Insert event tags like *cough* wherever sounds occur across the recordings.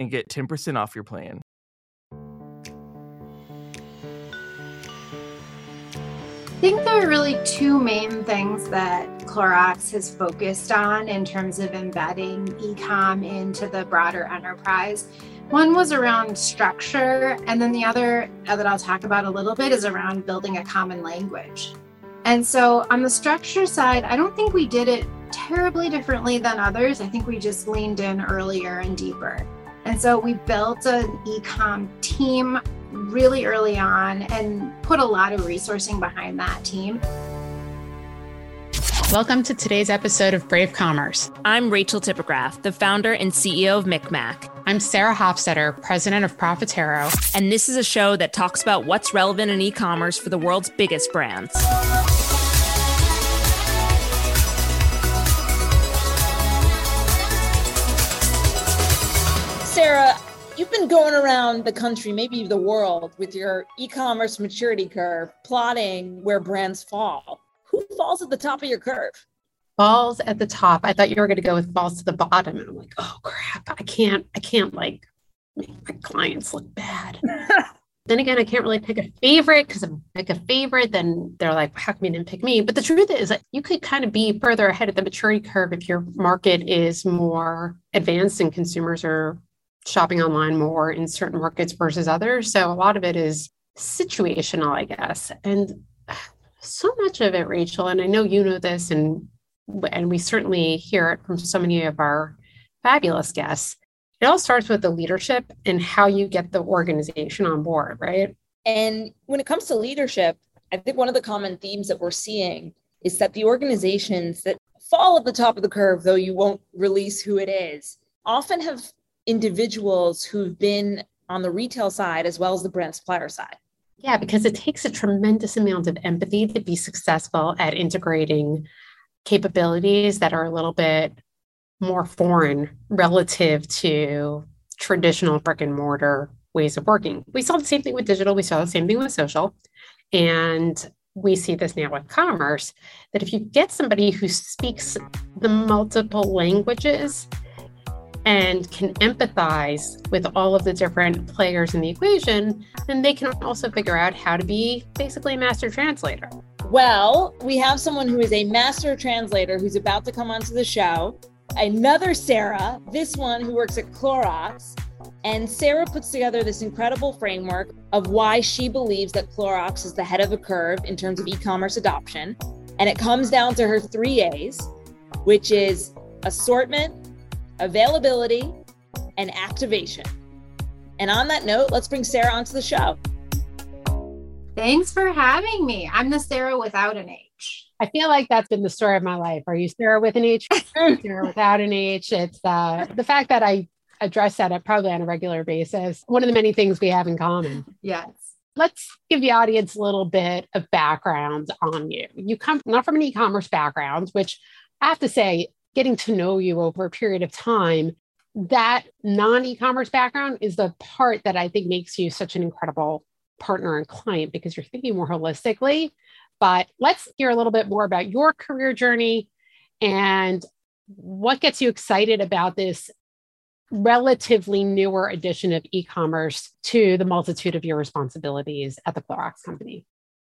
and get 10% off your plan. I think there are really two main things that Clorox has focused on in terms of embedding ecom into the broader enterprise. One was around structure, and then the other that I'll talk about a little bit is around building a common language. And so, on the structure side, I don't think we did it terribly differently than others. I think we just leaned in earlier and deeper. And so, we built an ecom team really early on and put a lot of resourcing behind that team. Welcome to today's episode of Brave Commerce. I'm Rachel Tipograph, the founder and CEO of MikMak. I'm Sarah Hofstetter, president of Profitero. And this is a show that talks about what's relevant in e commerce for the world's biggest brands. Sarah, you've been going around the country, maybe the world, with your e commerce maturity curve, plotting where brands fall. Who falls at the top of your curve? Falls at the top. I thought you were going to go with falls to the bottom. And I'm like, oh crap, I can't, I can't like make my clients look bad. *laughs* then again, I can't really pick a favorite because if I pick a favorite, then they're like, how come you didn't pick me? But the truth is that you could kind of be further ahead of the maturity curve if your market is more advanced and consumers are shopping online more in certain markets versus others. So a lot of it is situational, I guess. And so much of it, Rachel, and I know you know this, and and we certainly hear it from so many of our fabulous guests. It all starts with the leadership and how you get the organization on board, right? And when it comes to leadership, I think one of the common themes that we're seeing is that the organizations that fall at the top of the curve, though you won't release who it is, often have individuals who've been on the retail side as well as the brand supplier side. Yeah, because it takes a tremendous amount of empathy to be successful at integrating capabilities that are a little bit more foreign relative to traditional brick and mortar ways of working. We saw the same thing with digital, we saw the same thing with social. And we see this now with commerce that if you get somebody who speaks the multiple languages and can empathize with all of the different players in the equation, then they can also figure out how to be basically a master translator. Well, we have someone who is a master translator who's about to come onto the show. Another Sarah, this one who works at Clorox. And Sarah puts together this incredible framework of why she believes that Clorox is the head of the curve in terms of e commerce adoption. And it comes down to her three A's, which is assortment, availability, and activation. And on that note, let's bring Sarah onto the show. Thanks for having me. I'm the Sarah without an H. I feel like that's been the story of my life. Are you Sarah with an H? *laughs* Sarah without an H? It's uh, the fact that I address that probably on a regular basis. One of the many things we have in common. Yes. let's give the audience a little bit of background on you. You come not from an e commerce background, which I have to say, getting to know you over a period of time, that non e commerce background is the part that I think makes you such an incredible partner and client because you're thinking more holistically. But let's hear a little bit more about your career journey and what gets you excited about this relatively newer addition of e-commerce to the multitude of your responsibilities at the Clorox company?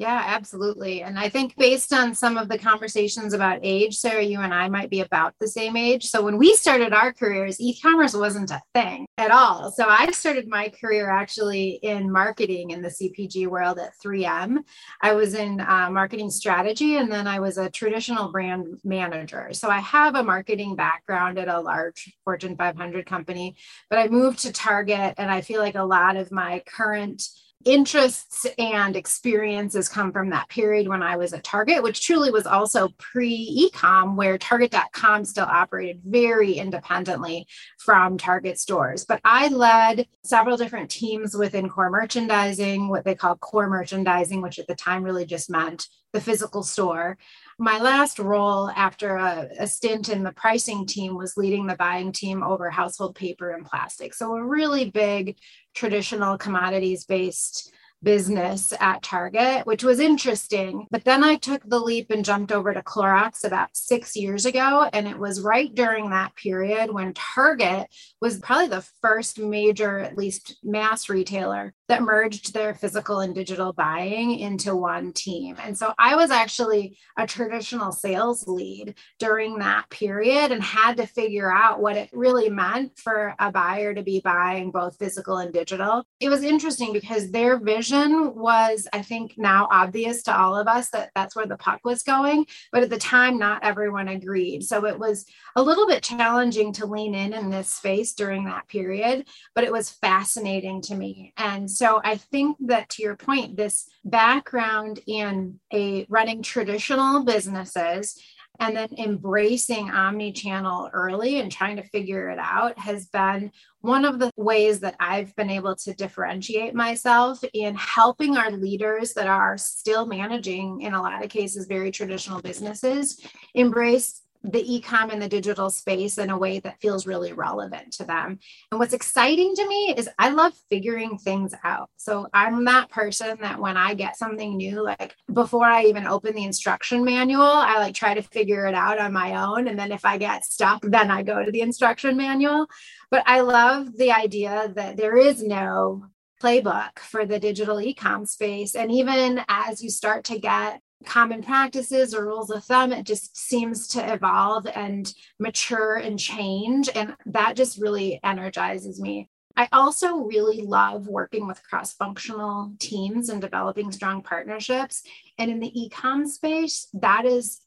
Yeah, absolutely. And I think based on some of the conversations about age, Sarah, you and I might be about the same age. So when we started our careers, e commerce wasn't a thing at all. So I started my career actually in marketing in the CPG world at 3M. I was in uh, marketing strategy and then I was a traditional brand manager. So I have a marketing background at a large Fortune 500 company, but I moved to Target and I feel like a lot of my current interests and experiences come from that period when I was at Target, which truly was also pre ecom, where Target.com still operated very independently from Target stores. But I led several different teams within core merchandising, what they call core merchandising, which at the time really just meant the physical store. My last role after a, a, stint in the pricing team was leading the buying team over household paper and plastic. So, a really big traditional commodities based business at Target, which was interesting. But then I took the leap and jumped over to Clorox about six years ago. And it was right during that period when Target was probably the first major, at least mass retailer that merged their physical and digital buying into one team. And so I was actually a traditional sales lead during that period and had to figure out what it really meant for a buyer to be buying both physical and digital. It was interesting because their vision was, I think, now obvious to all of us that that's where the puck was going. But at the time, not everyone agreed. So it was a little bit challenging to lean in in this space during that period, but it was fascinating to me. And so I think that to your point, this background in a running traditional businesses and then embracing omni-channel early and trying to figure it out has been one of the ways that I've been able to differentiate myself in helping our leaders that are still managing, in a lot of cases, very traditional businesses embrace the ecom and the digital space in a way that feels really relevant to them. And what's exciting to me is I love figuring things out. So I'm that person that when I get something new, like before I even open the instruction manual, I like try to figure it out on my own. And then if I get stuck, then I go to the instruction manual. But I love the idea that there is no playbook for the digital ecom space. And even as you start to get common practices or rules of thumb, it just seems to evolve and mature and change. And that just really energizes me. I also really love working with cross functional teams and developing strong partnerships. And in the ecom space, that is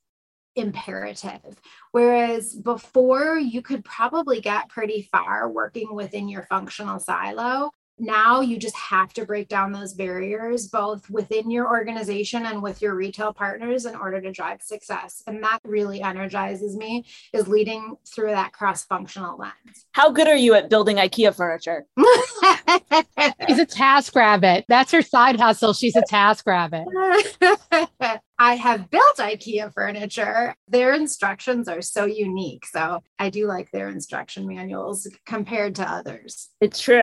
imperative. Whereas before, you could probably get pretty far working within your functional silo now you just have to break down those barriers both within your organization and with your retail partners in order to drive success and that really energizes me is leading through that cross-functional lens how good are you at building ikea furniture *laughs* she's a TaskRabbit that's her side hustle she's a TaskRabbit *laughs* I have built IKEA furniture. Their instructions are so unique. So I do like their instruction manuals compared to others. It's true.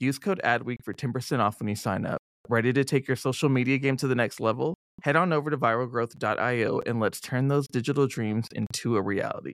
Use code ADWEEK for 10% off when you sign up. Ready to take your social media game to the next level? Head on over to viralgrowth.io and let's turn those digital dreams into a reality.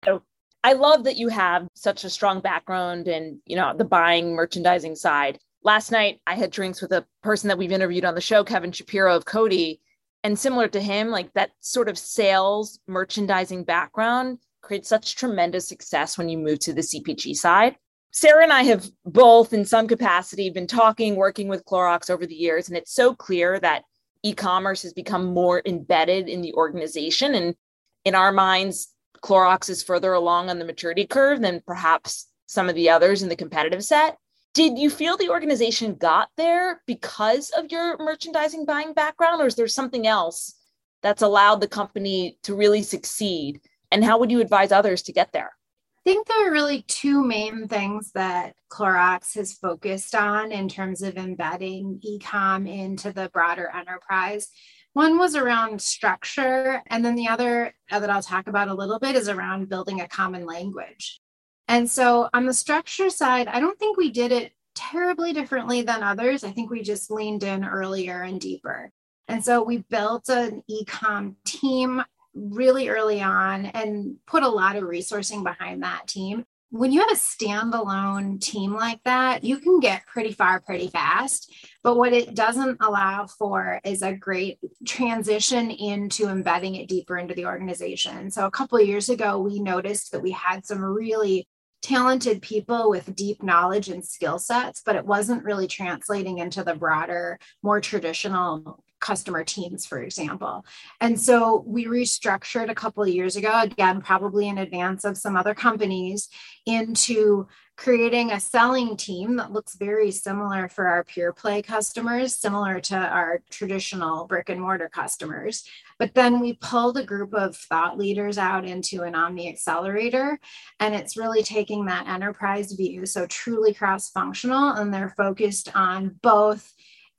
I love that you have such a strong background in, you know, the buying merchandising side. Last night I had drinks with a person that we've interviewed on the show, Kevin Shapiro of Cody, and similar to him, like that sort of sales merchandising background creates such tremendous success when you move to the CPG side. Sarah and I have both, in some capacity, been talking, working with Clorox over the years, and it's so clear that e commerce has become more embedded in the organization. And in our minds, Clorox is further along on the maturity curve than perhaps some of the others in the competitive set. Did you feel the organization got there because of your merchandising buying background, or is there something else that's allowed the company to really succeed? And how would you advise others to get there? I think there are really two main things that Clorox has focused on in terms of embedding ecom into the broader enterprise. One was around structure, and then the other uh, that I'll talk about a little bit is around building a common language. And so on the structure side, I don't think we did it terribly differently than others. I think we just leaned in earlier and deeper. And so we built an ecom team really early on and put a lot of resourcing behind that team. When you have a standalone team like that, you can get pretty far pretty fast. But what it doesn't allow for is a great transition into embedding it deeper into the organization. So a couple of years ago, we noticed that we had some really talented people with deep knowledge and skill sets, but it wasn't really translating into the broader, more traditional customer teams, for example. And so we restructured a couple of years ago, again, probably in advance of some other companies, into creating a selling team that looks very similar for our pure play customers, similar to our traditional brick and mortar customers. But then we pulled a group of thought leaders out into an Omni Accelerator, and it's really taking that enterprise view, so truly cross functional, and they're focused on both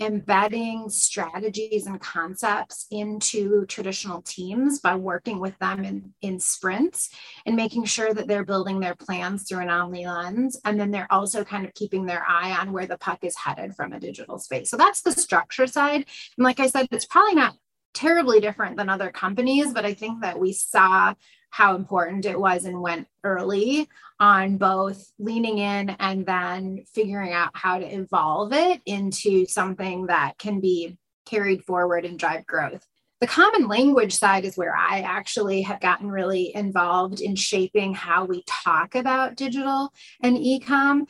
embedding strategies and concepts into traditional teams by working with them in, in sprints and making sure that they're building their plans through an omni lens. And then they're also kind of keeping their eye on where the puck is headed from a digital space. So that's the structure side. And like I said, it's probably not terribly different than other companies, but I think that we saw how important it was and went early on both leaning in and then figuring out how to evolve it into something that can be carried forward and drive growth. The common language side is where I actually have gotten really involved in shaping how we talk about digital and ecom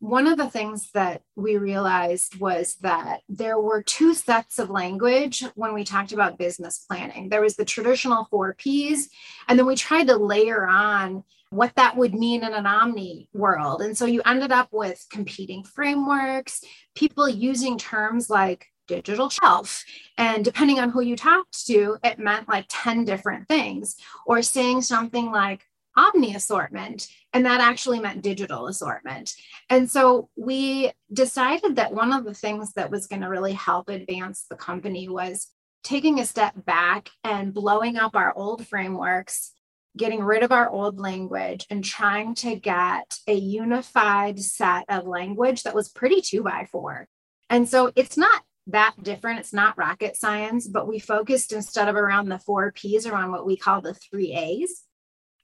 one of the things that we realized was that there were two sets of language when we talked about business planning. There was the traditional four P's, and then we tried to layer on what that would mean in an omni world. And so you ended up with competing frameworks, people using terms like digital shelf. And depending on who you talked to, it meant like 10 different things, or saying something like omni assortment and that actually meant digital assortment and so we decided that one of the things that was going to really help advance the company was taking a step back and blowing up our old frameworks getting rid of our old language and trying to get a unified set of language that was pretty two by four and so it's not that different. It's not rocket science, but we focused instead of around the four P's around what we call the three A's.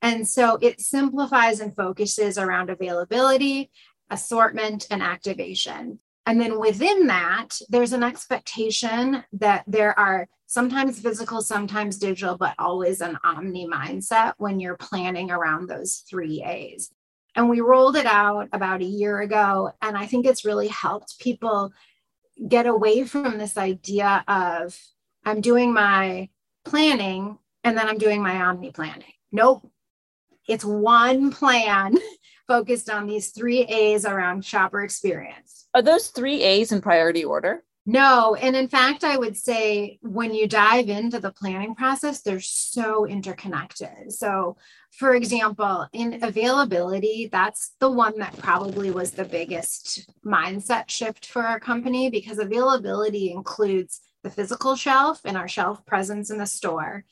And so it simplifies and focuses around availability, assortment, and activation. And then within that, there's an expectation that there are sometimes physical, sometimes digital, but always an omni mindset when you're planning around those three A's. And we rolled it out about a year ago. And I think it's really helped people get away from this idea of I'm doing my planning and then I'm doing my omni planning. Nope, it's one plan *laughs* focused on these three A's around shopper experience. Are those three A's in priority order? No. And in fact, I would say when you dive into the planning process, they're so interconnected. So, for example, in availability, that's the one that probably was the biggest mindset shift for our company because availability includes the physical shelf and our shelf presence in the store,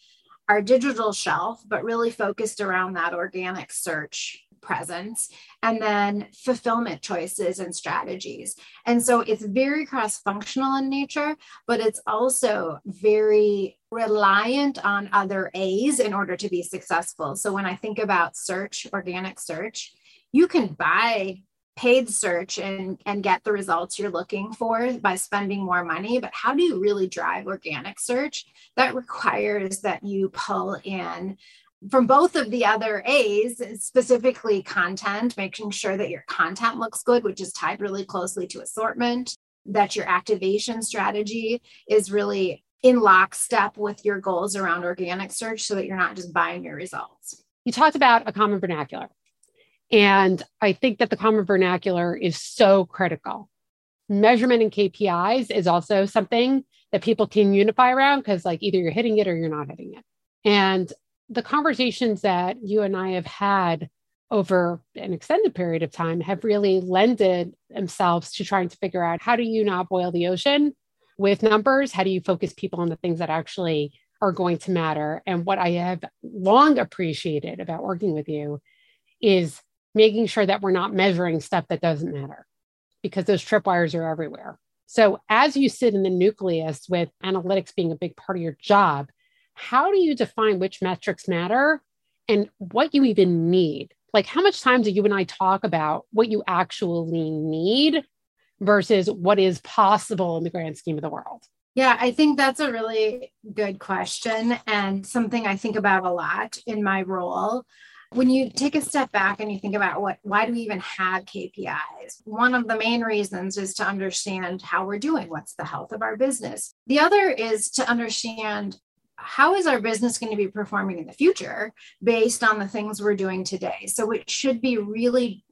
our digital shelf, but really focused around that organic search presence and then fulfillment choices and strategies. And so it's very cross functional in nature, but it's also very reliant on other A's in order to be successful. So when I think about search, organic search, you can buy paid search and and get the results you're looking for by spending more money but how do you really drive organic search that requires that you pull in from both of the other A's, specifically content, making sure that your content looks good, which is tied really closely to assortment, that your activation strategy is really in lockstep with your goals around organic search so that you're not just buying your results. You talked about a common vernacular. And I think that the common vernacular is so critical. Measurement and KPIs is also something that people can unify around because, like, either you're hitting it or you're not hitting it. And the conversations that you and I have had over an extended period of time have really lended themselves to trying to figure out how do you not boil the ocean with numbers? How do you focus people on the things that actually are going to matter? And what I have long appreciated about working with you is making sure that we're not measuring stuff that doesn't matter because those tripwires are everywhere. So, as you sit in the nucleus with analytics being a big part of your job, how do you define which metrics matter and what you even need? Like, how much time do you and I talk about what you actually need versus what is possible in the grand scheme of the world? Yeah, I think that's a really good question and something I think about a lot in my role. When you take a step back and you think about what why do we even have KPIs? One of the main reasons is to understand how we're doing, what's the health of our business. The other is to understand how is our business going to be performing in the future based on the things we're doing today? So it should be really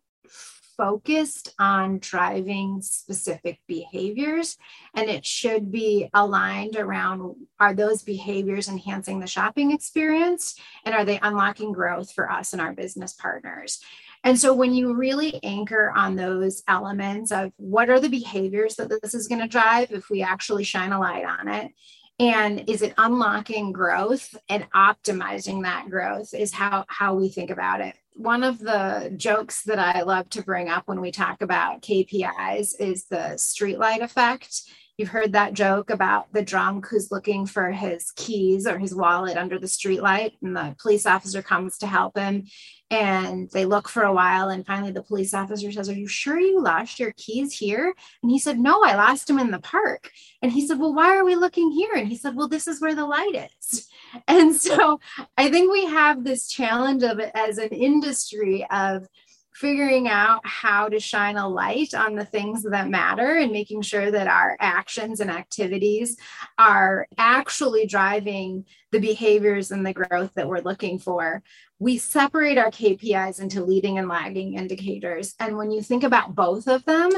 focused on driving specific behaviors and it should be aligned around are those behaviors enhancing the shopping experience and are they unlocking growth for us and our business partners? And so when you really anchor on those elements of what are the behaviors that this is going to drive if we actually shine a light on it and is it unlocking growth and optimizing that growth is how how we think about it one of the jokes that i love to bring up when we talk about kpis is the streetlight effect You've heard that joke about the drunk who's looking for his keys or his wallet under the streetlight, and the police officer comes to help him. And they look for a while, and finally the police officer says, Are you sure you lost your keys here? And he said, No, I lost them in the park. And he said, Well, why are we looking here? And he said, Well, this is where the light is. And so I think we have this challenge of as an industry of figuring out how to shine a light on the things that matter and making sure that our actions and activities are actually driving the behaviors and the growth that we're looking for. We separate our KPIs into leading and lagging indicators. And when you think about both of them,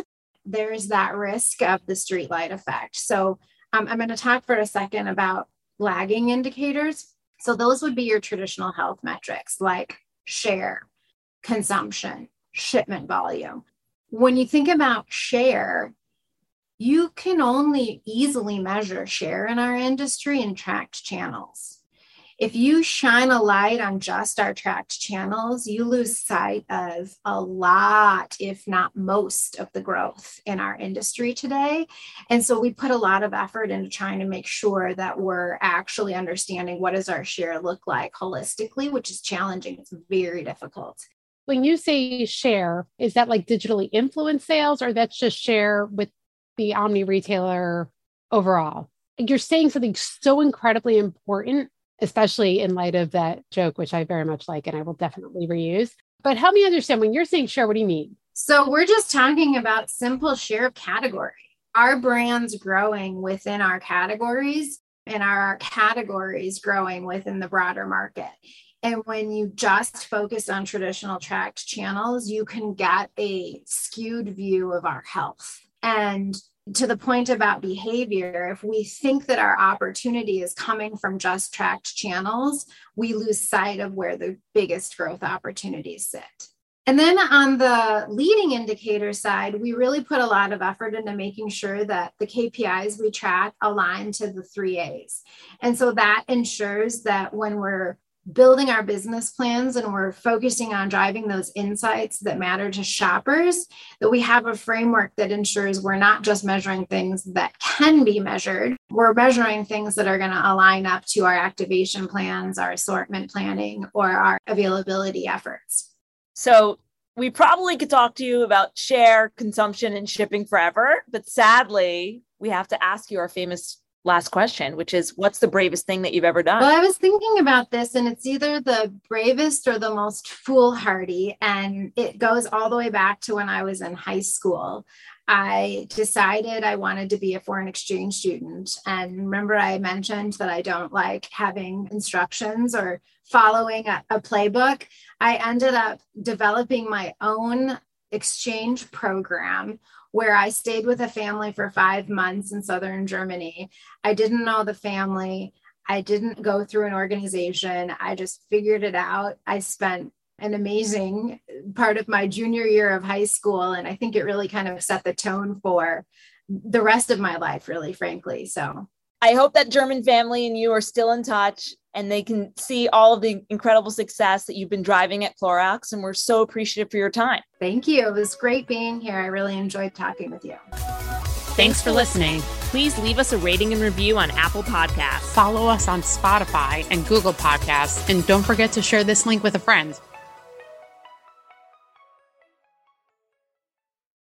there's that risk of the streetlight effect. So um, I'm going to talk for a second about lagging indicators. So those would be your traditional health metrics like share, consumption, shipment volume. When you think about share, you can only easily measure share in our industry in tracked channels. If you shine a light on just our tracked channels, you lose sight of a lot, if not most, of the growth in our industry today. And so we put a lot of effort into trying to make sure that we're actually understanding what does our share look like holistically, which is challenging. It's very difficult when you say share, is that like digitally influenced sales or that's just share with the omni retailer overall? You're saying something so incredibly important, especially in light of that joke, which I very much like and I will definitely reuse. But help me understand when you're saying share, what do you mean? So we're just talking about simple share of category. Our brands growing within our categories and our categories growing within the broader market. And when you just focus on traditional tracked channels, you can get a skewed view of our health. And to the point about behavior, if we think that our opportunity is coming from just tracked channels, we lose sight of where the biggest growth opportunities sit. And then on the leading indicator side, we really put a lot of effort into making sure that the KPIs we track align to the three A's. And so that ensures that when we're building our business plans and we're focusing on driving those insights that matter to shoppers, that we have a framework that ensures we're not just measuring things that can be measured, we're measuring things that are going to align up to our activation plans, our assortment planning, or our availability efforts. So, we probably could talk to you about share, consumption, and shipping forever, but sadly, we have to ask you our famous last question, which is what's the bravest thing that you've ever done? Well, I was thinking about this, and it's either the bravest or the most foolhardy. And it goes all the way back to when I was in high school. I decided I wanted to be a foreign exchange student. And remember, I mentioned that I don't like having instructions or following a, a playbook. I ended up developing my own exchange program where I stayed with a family for five months in southern Germany. I didn't know the family. I didn't go through an organization. I just figured it out. I spent an amazing part of my junior year of high school. And I think it really kind of set the tone for the rest of my life, really, frankly. So I hope that German family and you are still in touch and they can see all of the incredible success that you've been driving at Clorox. And we're so appreciative for your time. Thank you. It was great being here. I really enjoyed talking with you. Thanks for listening. Please leave us a rating and review on Apple Podcasts. Follow us on Spotify and Google Podcasts. And don't forget to share this link with a friend.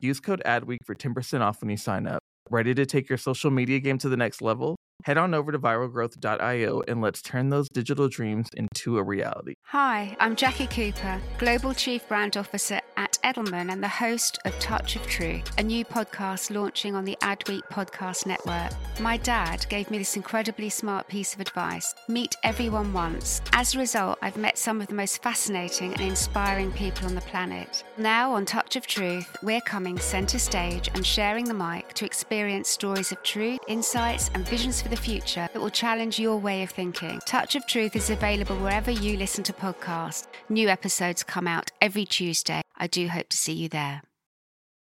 Use code ADWEEK for 10% off when you sign up. Ready to take your social media game to the next level? Head on over to viralgrowth.io and let's turn those digital dreams into a reality. Hi, I'm Jackie Cooper, Global Chief Brand Officer at Edelman and the host of Touch of Truth, a new podcast launching on the Adweek Podcast Network. My dad gave me this incredibly smart piece of advice meet everyone once. As a result, I've met some of the most fascinating and inspiring people on the planet. Now, on Touch of Truth, we're coming center stage and sharing the mic to experience stories of truth, insights, and visions for the future that will challenge your way of thinking. Touch of Truth is available wherever you listen to podcasts. New episodes come out every Tuesday. I do hope to see you there.